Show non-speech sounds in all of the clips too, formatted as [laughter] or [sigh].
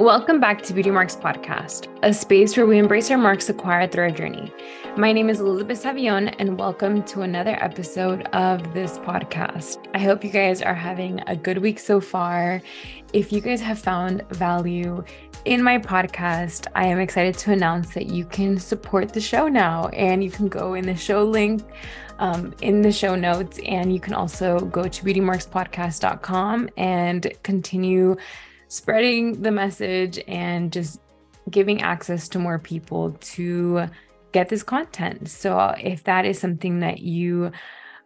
Welcome back to Beauty Marks Podcast, a space where we embrace our marks acquired through our journey. My name is Elizabeth Savion, and welcome to another episode of this podcast. I hope you guys are having a good week so far. If you guys have found value in my podcast, I am excited to announce that you can support the show now, and you can go in the show link. Um, in the show notes, and you can also go to beautymarkspodcast.com and continue spreading the message and just giving access to more people to get this content. So if that is something that you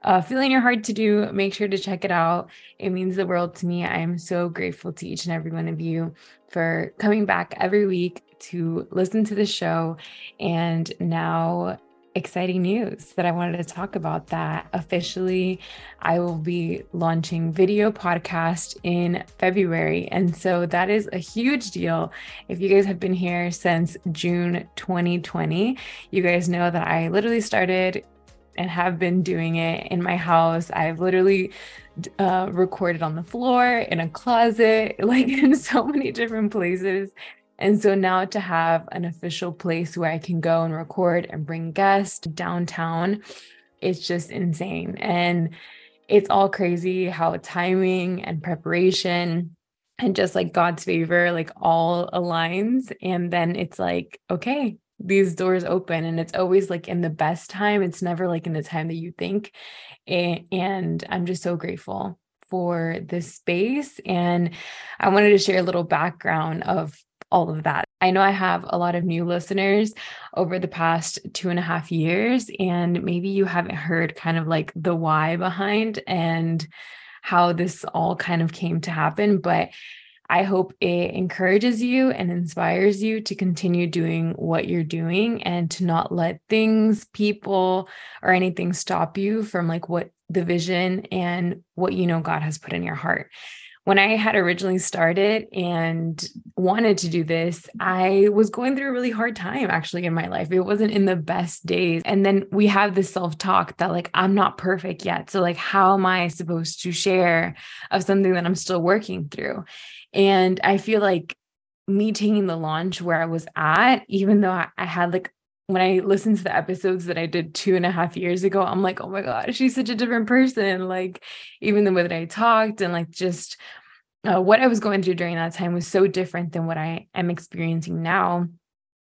uh, feel in your heart to do, make sure to check it out. It means the world to me. I am so grateful to each and every one of you for coming back every week to listen to the show and now exciting news that I wanted to talk about that. Officially I will be launching video podcast in February and so that is a huge deal. If you guys have been here since June 2020 you guys know that I literally started and have been doing it in my house. I've literally uh, recorded on the floor in a closet [laughs] like in so many different places and so now to have an official place where I can go and record and bring guests downtown, it's just insane. And it's all crazy how timing and preparation and just like God's favor, like all aligns. And then it's like, okay, these doors open and it's always like in the best time. It's never like in the time that you think. And I'm just so grateful for this space. And I wanted to share a little background of all of that. I know I have a lot of new listeners over the past two and a half years, and maybe you haven't heard kind of like the why behind and how this all kind of came to happen. But I hope it encourages you and inspires you to continue doing what you're doing and to not let things, people, or anything stop you from like what the vision and what you know God has put in your heart when I had originally started and wanted to do this, I was going through a really hard time actually in my life. It wasn't in the best days. And then we have this self talk that, like, I'm not perfect yet. So, like, how am I supposed to share of something that I'm still working through? And I feel like me taking the launch where I was at, even though I, I had like when I listen to the episodes that I did two and a half years ago, I'm like, oh my God, she's such a different person. Like, even the way that I talked and like just uh, what I was going through during that time was so different than what I am experiencing now.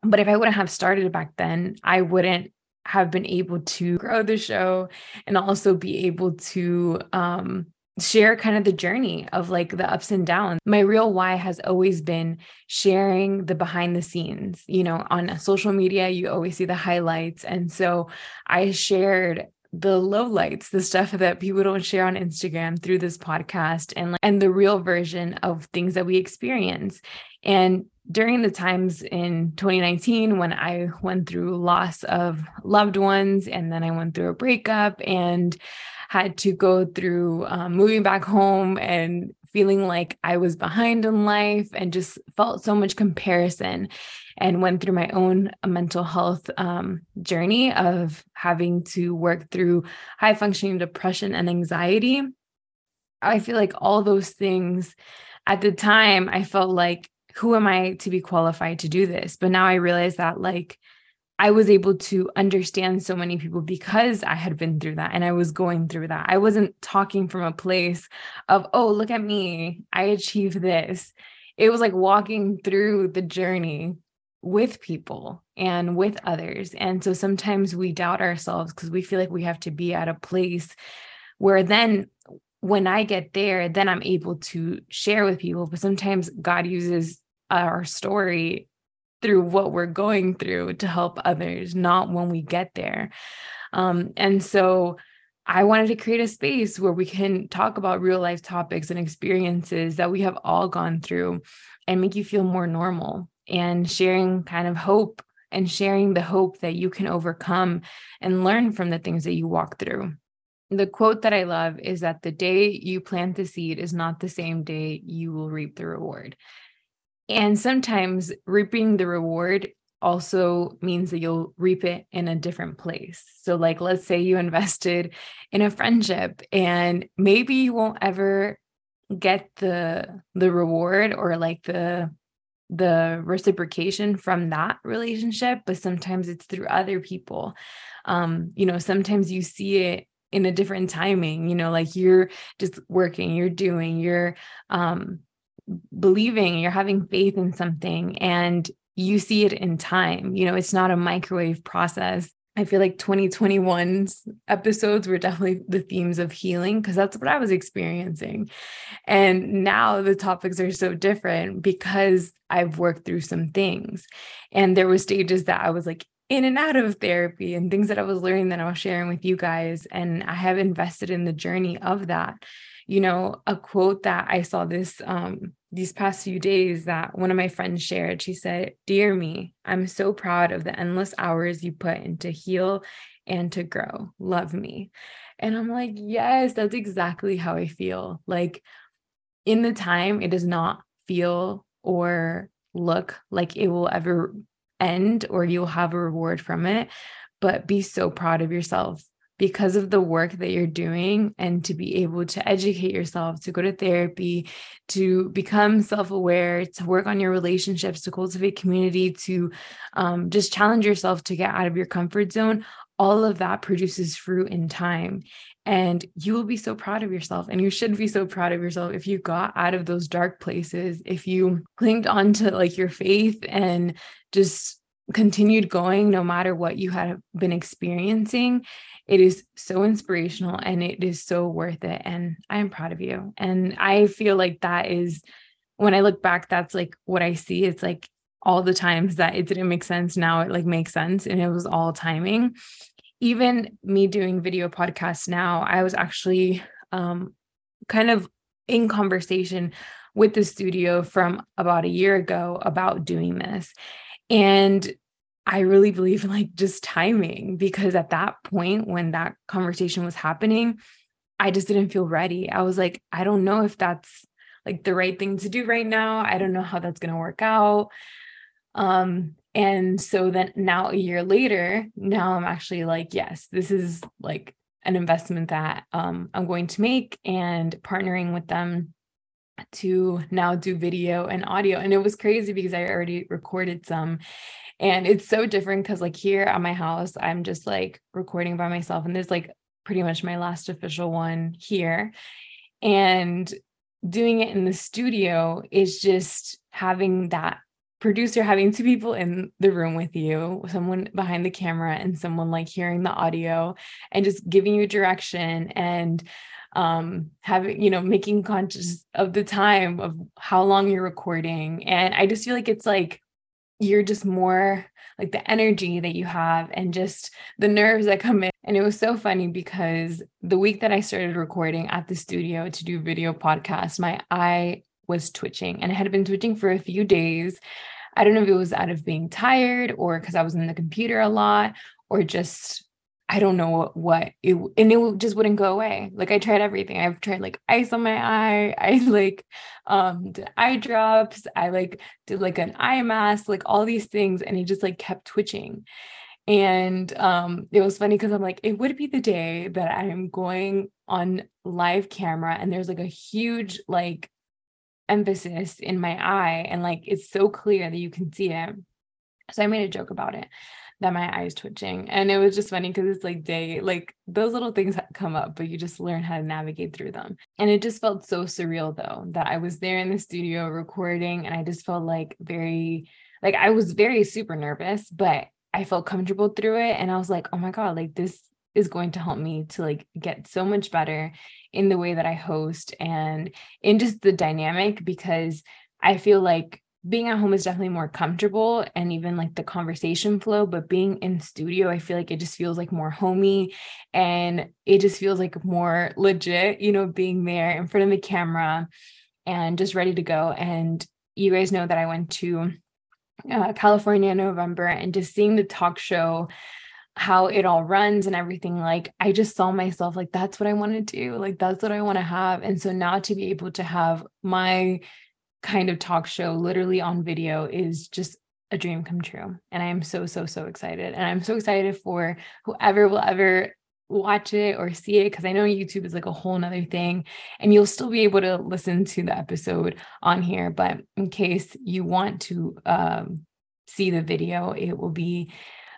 But if I wouldn't have started back then, I wouldn't have been able to grow the show and also be able to um, share kind of the journey of like the ups and downs. My real why has always been sharing the behind the scenes. You know, on social media, you always see the highlights. And so I shared the low lights, the stuff that people don't share on Instagram through this podcast and and the real version of things that we experience. And during the times in 2019 when I went through loss of loved ones and then I went through a breakup and had to go through um, moving back home and feeling like I was behind in life and just felt so much comparison and went through my own mental health um, journey of having to work through high functioning depression and anxiety. I feel like all those things at the time, I felt like, who am I to be qualified to do this? But now I realize that, like, I was able to understand so many people because I had been through that and I was going through that. I wasn't talking from a place of, oh, look at me, I achieved this. It was like walking through the journey with people and with others. And so sometimes we doubt ourselves because we feel like we have to be at a place where then when I get there, then I'm able to share with people. But sometimes God uses our story through what we're going through to help others, not when we get there. Um, and so I wanted to create a space where we can talk about real life topics and experiences that we have all gone through and make you feel more normal and sharing kind of hope and sharing the hope that you can overcome and learn from the things that you walk through. The quote that I love is that the day you plant the seed is not the same day you will reap the reward. And sometimes reaping the reward also means that you'll reap it in a different place. So, like, let's say you [laughs] invested in a friendship and maybe you won't ever get the the reward or like the the reciprocation from that relationship, but sometimes it's through other people. Um, you know, sometimes you see it in a different timing, you know, like you're just working, you're doing, you're um believing, you're having faith in something and you see it in time. You know, it's not a microwave process. I feel like 2021's episodes were definitely the themes of healing because that's what I was experiencing. And now the topics are so different because I've worked through some things. And there were stages that I was like in and out of therapy and things that I was learning that I was sharing with you guys. And I have invested in the journey of that. You know, a quote that I saw this um these past few days that one of my friends shared. She said, Dear me, I'm so proud of the endless hours you put into heal and to grow. Love me. And I'm like, Yes, that's exactly how I feel. Like in the time, it does not feel or look like it will ever end or you'll have a reward from it. But be so proud of yourself because of the work that you're doing and to be able to educate yourself, to go to therapy, to become self aware, to work on your relationships, to cultivate community, to um, just challenge yourself to get out of your comfort zone. All of that produces fruit in time. And you will be so proud of yourself. And you should be so proud of yourself if you got out of those dark places, if you clinged onto like your faith and just continued going no matter what you have been experiencing it is so inspirational and it is so worth it. And I am proud of you. And I feel like that is when I look back, that's like what I see. It's like all the times that it didn't make sense. Now it like makes sense. And it was all timing. Even me doing video podcasts now, I was actually um, kind of in conversation with the studio from about a year ago about doing this. And I really believe in like just timing because at that point when that conversation was happening, I just didn't feel ready. I was like, I don't know if that's like the right thing to do right now. I don't know how that's going to work out. Um and so then now a year later, now I'm actually like, yes, this is like an investment that um I'm going to make and partnering with them to now do video and audio. And it was crazy because I already recorded some and it's so different because, like, here at my house, I'm just like recording by myself. And there's like pretty much my last official one here. And doing it in the studio is just having that producer having two people in the room with you, someone behind the camera and someone like hearing the audio and just giving you direction and um having you know making conscious of the time of how long you're recording and i just feel like it's like you're just more like the energy that you have and just the nerves that come in. And it was so funny because the week that I started recording at the studio to do video podcast, my eye was twitching and it had been twitching for a few days. I don't know if it was out of being tired or because I was in the computer a lot or just I don't know what, it and it just wouldn't go away. Like I tried everything. I've tried like ice on my eye. [laughs] I like um did eye drops. I like did like an eye mask, like all these things, and it just like kept twitching. And um it was funny because I'm like, it would be the day that I'm going on live camera and there's like a huge like emphasis in my eye and like it's so clear that you can see it. So I made a joke about it that my eyes twitching. And it was just funny because it's like day, like those little things come up, but you just learn how to navigate through them. And it just felt so surreal though that I was there in the studio recording and I just felt like very, like I was very super nervous, but I felt comfortable through it. And I was like, oh my God, like this is going to help me to like get so much better in the way that I host and in just the dynamic because I feel like being at home is definitely more comfortable and even like the conversation flow but being in studio i feel like it just feels like more homey and it just feels like more legit you know being there in front of the camera and just ready to go. And you guys know that i went to uh, california in november and just seeing the talk show how it all runs and everything like i just saw myself like that's what i want to do like that's what i want to have. And so now to be able to have my kind of talk show literally on video is just a dream come true. And I am so, so, so excited. And I'm so excited for whoever will ever watch it or see it because I know YouTube is like a whole nother thing and you'll still be able to listen to the episode on here. But in case you want to um, see the video, it will be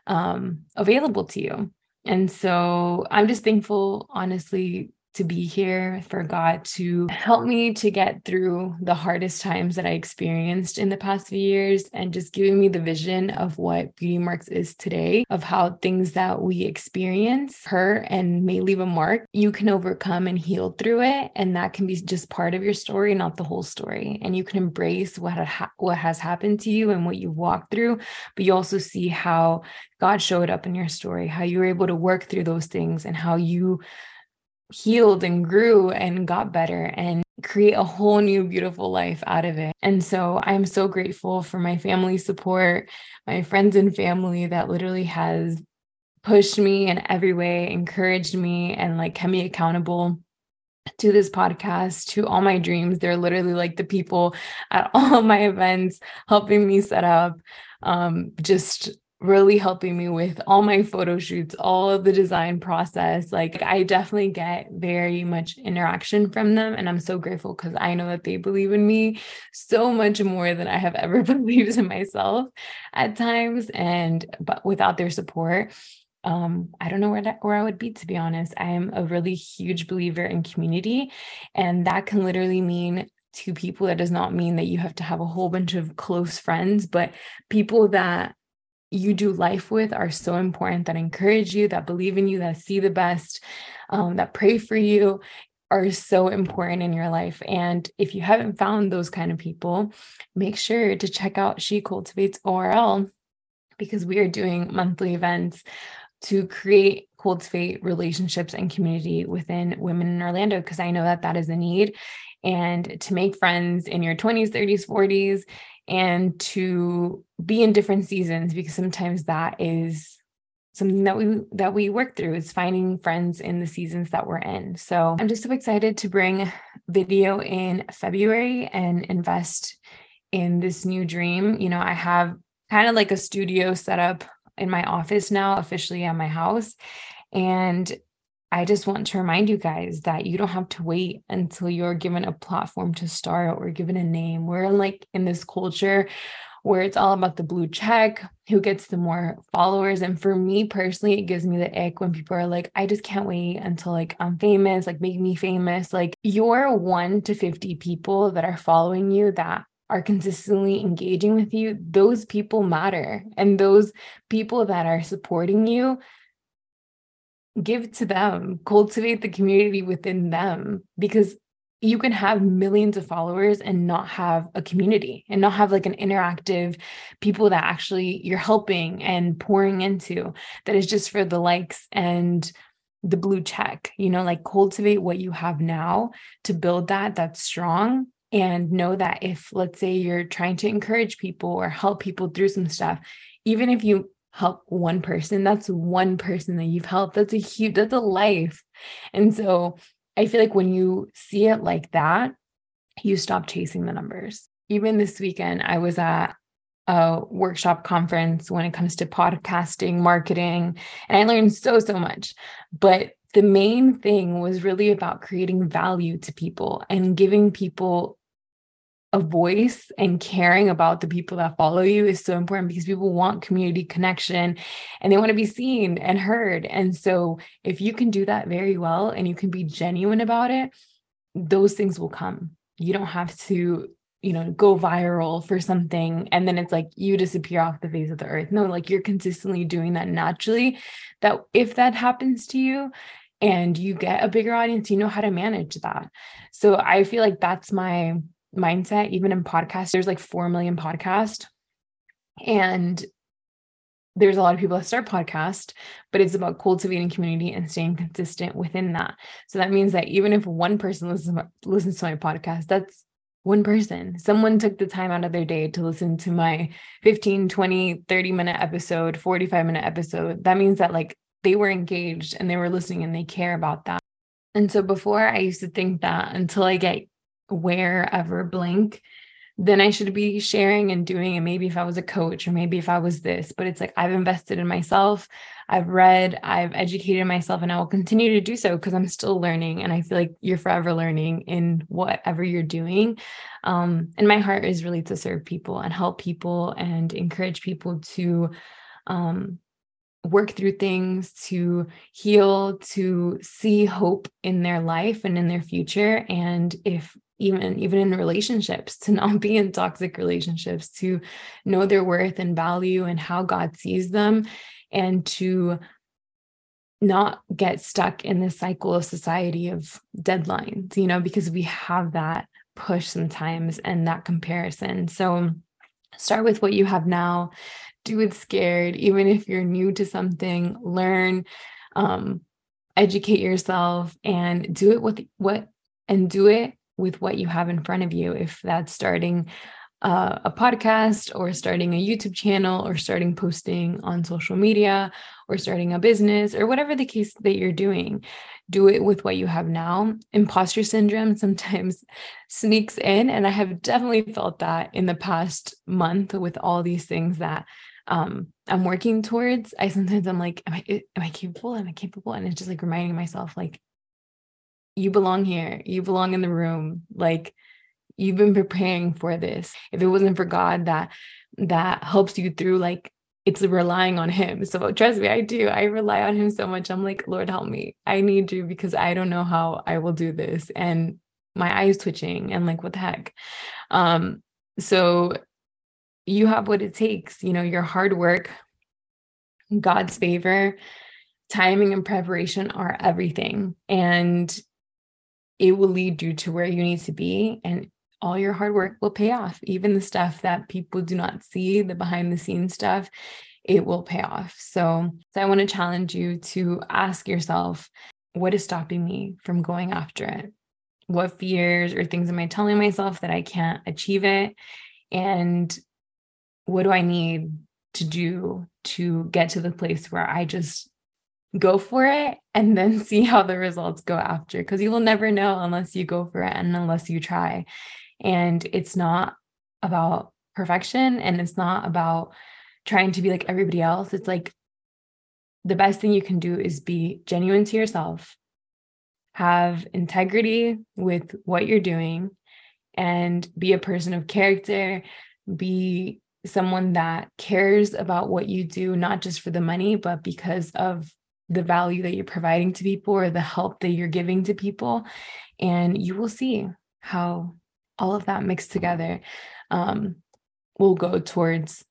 um, available to you. And so I'm just thankful, honestly, to be here, for God to help me to get through the hardest times that I experienced in the past few years and just giving me the vision of what Beauty Marks is today, of how things that we experience hurt and may leave a mark, you can overcome and heal through it. And that can be just part of your story, not the whole story. And you can embrace what, ha- what has happened to you and what you've walked through, but you also see how God showed up in your story, how you were able to work through those things and how you healed and grew and got better and create a whole new beautiful life out of it. And so I'm so grateful for my family support, my friends and family that literally has pushed me in every way, encouraged me and like kept me accountable to this podcast, to all my dreams. They're literally like the people at [laughs] all my events helping me set up um just really helping me with all my photo shoots, all of the design process. Like I definitely get very much interaction from them. And I'm so grateful because I know that they believe in me so much more than I have ever [laughs] believed in myself at times. And but without their support, um, I don't know where that, where I would be to be honest. I am a really huge believer in community, and that can literally mean two people. That does not mean that you have to have a whole bunch of close friends, but people that you do life with are so important that encourage you, that believe in you, that see the best, um, that pray for you are so important in your life. And if you haven't found those kind of people, make sure to check out She Cultivates ORL because we are doing monthly events to create cultivate relationships and community within women in Orlando because I know that that is a need and to make friends in your 20s, 30s, 40s and to be in different seasons because sometimes that is something that we that we work through is finding friends in the seasons that we're in. So I'm just so excited to bring video in February and invest in this new dream. You know, I have kind of like a studio set up in my office now, officially at my house. And I just want to remind you guys that you don't have to wait until you're given a platform to start or given a name. We're like in this culture where it's all about the blue check, who gets the more followers. And for me personally, it gives me the ick when people are like, I just can't wait until like I'm famous, like make me famous. Like you're one to 50 people that are following you that are consistently engaging with you, those people matter. And those people that are supporting you, give to them, cultivate the community within them because you can have millions of followers and not have a community and not have like an interactive people that actually you're helping and pouring into that is just for the likes and the blue check you know like cultivate what you have now to build that that's strong and know that if let's say you're trying to encourage people or help people through some stuff even if you help one person, that's one person that you've helped. That's a huge, that's a life. And so I feel like when you see it like that, you stop chasing the numbers. Even this weekend, I was at a workshop conference when it comes to podcasting, marketing, and I learned so, so much. But the main thing was really about creating value to people and giving people a voice and caring about the people that follow you is so important because people want community connection and they want to be seen and heard. And so, if you can do that very well and you can be genuine about it, those things will come. You don't have to, you know, go viral for something and then it's like you disappear off the face of the earth. No, like you're consistently doing that naturally. That if that happens to you, and you get a bigger audience, you know how to manage that. So I feel like that's my mindset, even in podcasts. There's like 4 million podcasts. And there's a lot of people that start podcast, but it's about cultivating community and staying consistent within that. So that means that even if one person listens, listens to my podcast, that's one person. Someone took the time out of their day to listen to my 15, 20, 30 minute episode, 45 minute episode. That means that like they were engaged and they were listening and they care about that. And so before I used to think that until I get wherever blank then I should be sharing and doing And Maybe if I was a coach or maybe if I was this, but it's like I've invested in myself. I've read, I've educated myself, and I will continue to do so because I'm still learning. And I feel like you're forever learning in whatever you're doing. Um, and my heart is really to serve people and help people and encourage people to um, work through things, to heal, to see hope in their life and in their future. And if even even in relationships to not be in toxic relationships to know their worth and value and how god sees them and to not get stuck in this cycle of society of deadlines you know because we have that push sometimes and that comparison. So start with what you have now. Do it scared even if you're new to something. Learn um educate yourself and do it with what and do it with what you have in front of you. If that's starting uh, a podcast or starting a YouTube channel or starting posting on social media or starting a business or whatever the case that you're doing, do it with what you have now. Imposter syndrome [laughs] sometimes sneaks in. And I have definitely felt that in the past month with all these things that um, I'm working towards. I sometimes I'm like, am I am I capable? Am I capable? And it's just like reminding myself, like, you belong here. You belong in the room. Like you've been preparing for this. If it wasn't for God that that helps you through, like it's relying on him. So trust me, I do. I rely on him so much. I'm like, Lord, help me. I need you because I don't know how I will do this. And my eyes twitching and like, what the heck? Um, so you have what it takes, you know, your hard work, God's favor, timing and preparation are everything. And it will lead you to where you need to be and all your hard work will pay off. Even the stuff that people do not see the behind the scenes stuff it will pay off. So, so i want to challenge you to ask yourself what is stopping me from going after it? What fears or things am i telling myself that i can't achieve it? And what do i need to do to get to the place where i just go for it and then [laughs] see how the results go after because you will never know unless you go for it and unless you try. And it's not about perfection and it's not about trying to be like everybody else. It's like the best thing you can do is be genuine to yourself have integrity with what you're doing and be a person of character be someone that cares about what you do not just for the money but because of the value that you're providing to people or the help that you're giving to people. And you will see how all of that mixed together um, will go towards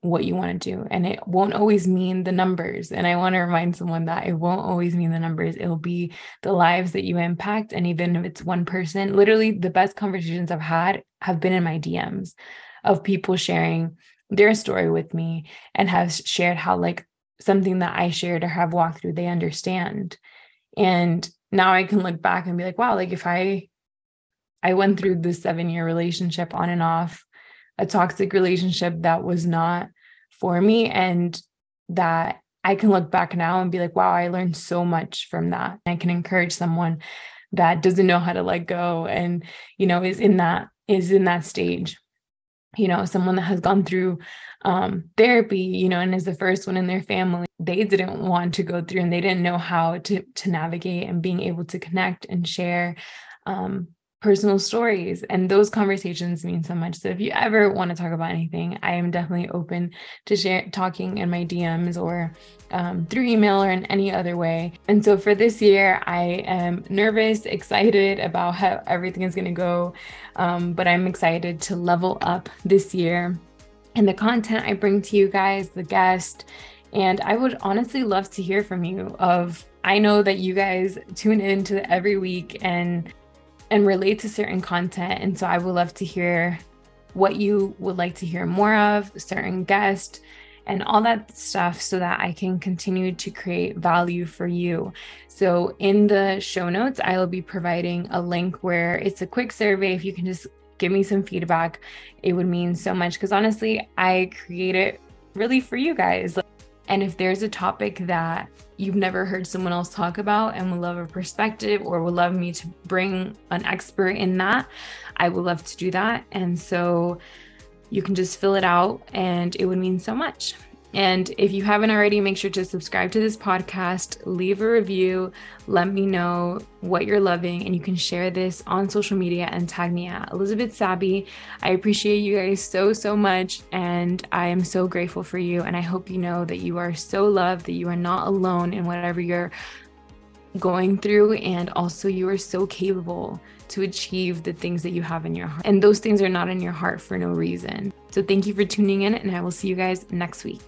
what you want to do. And it won't always mean the numbers. And I want to remind someone that it won't always mean the numbers. It'll be the lives that you impact. And even if it's one person, literally the best conversations I've had have been in my DMs of people sharing their story with me and have shared how like something that I shared or have walked through, they understand. And now I can look back and be like, wow, like if I I went through this seven year relationship on and off, a toxic relationship that was not for me, and that I can look back now and be like, wow, I learned so much from that. I can encourage someone that doesn't know how to let go and, you know, is in that, is in that stage you know someone that has gone through um, therapy you know and is the first one in their family they didn't want to go through and they didn't know how to to navigate and being able to connect and share um, personal stories and those conversations mean so much. So if you ever want to talk about anything i am definitely open to share talking in my dms or um, through email or in any other way. And so for this year i am nervous excited about how everything is going to go um, but i'm excited to level up this year. And the content i bring to you guys the guest and i would honestly love to hear from you of I know that you guys tune in to every week and and relate to certain content. And so I would love to hear what you would like to hear more of, certain guest, and all that stuff so that I can continue to create value for you. So, in the show notes, I will be providing a link where it's a quick survey. If you can just give me some feedback, it would mean so much because honestly, I create it really for you guys. And if there's a topic that you've never heard someone else talk about and would love a perspective or would love me to bring an expert in that, I would love to do that. And so you can just fill it out and it would mean so much. And if you haven't already, make sure to subscribe to this podcast, leave a review, let me know what you're loving, and you can share this on social media and tag me at Elizabeth Sabby. I appreciate you guys so, so much, and I am so grateful for you. And I hope you know that you are so loved, that you are not alone in whatever you're going through, and also you are so capable to achieve the things that you have in your heart. And those things are not in your heart for no reason. So thank you for tuning in, and I will see you guys next week.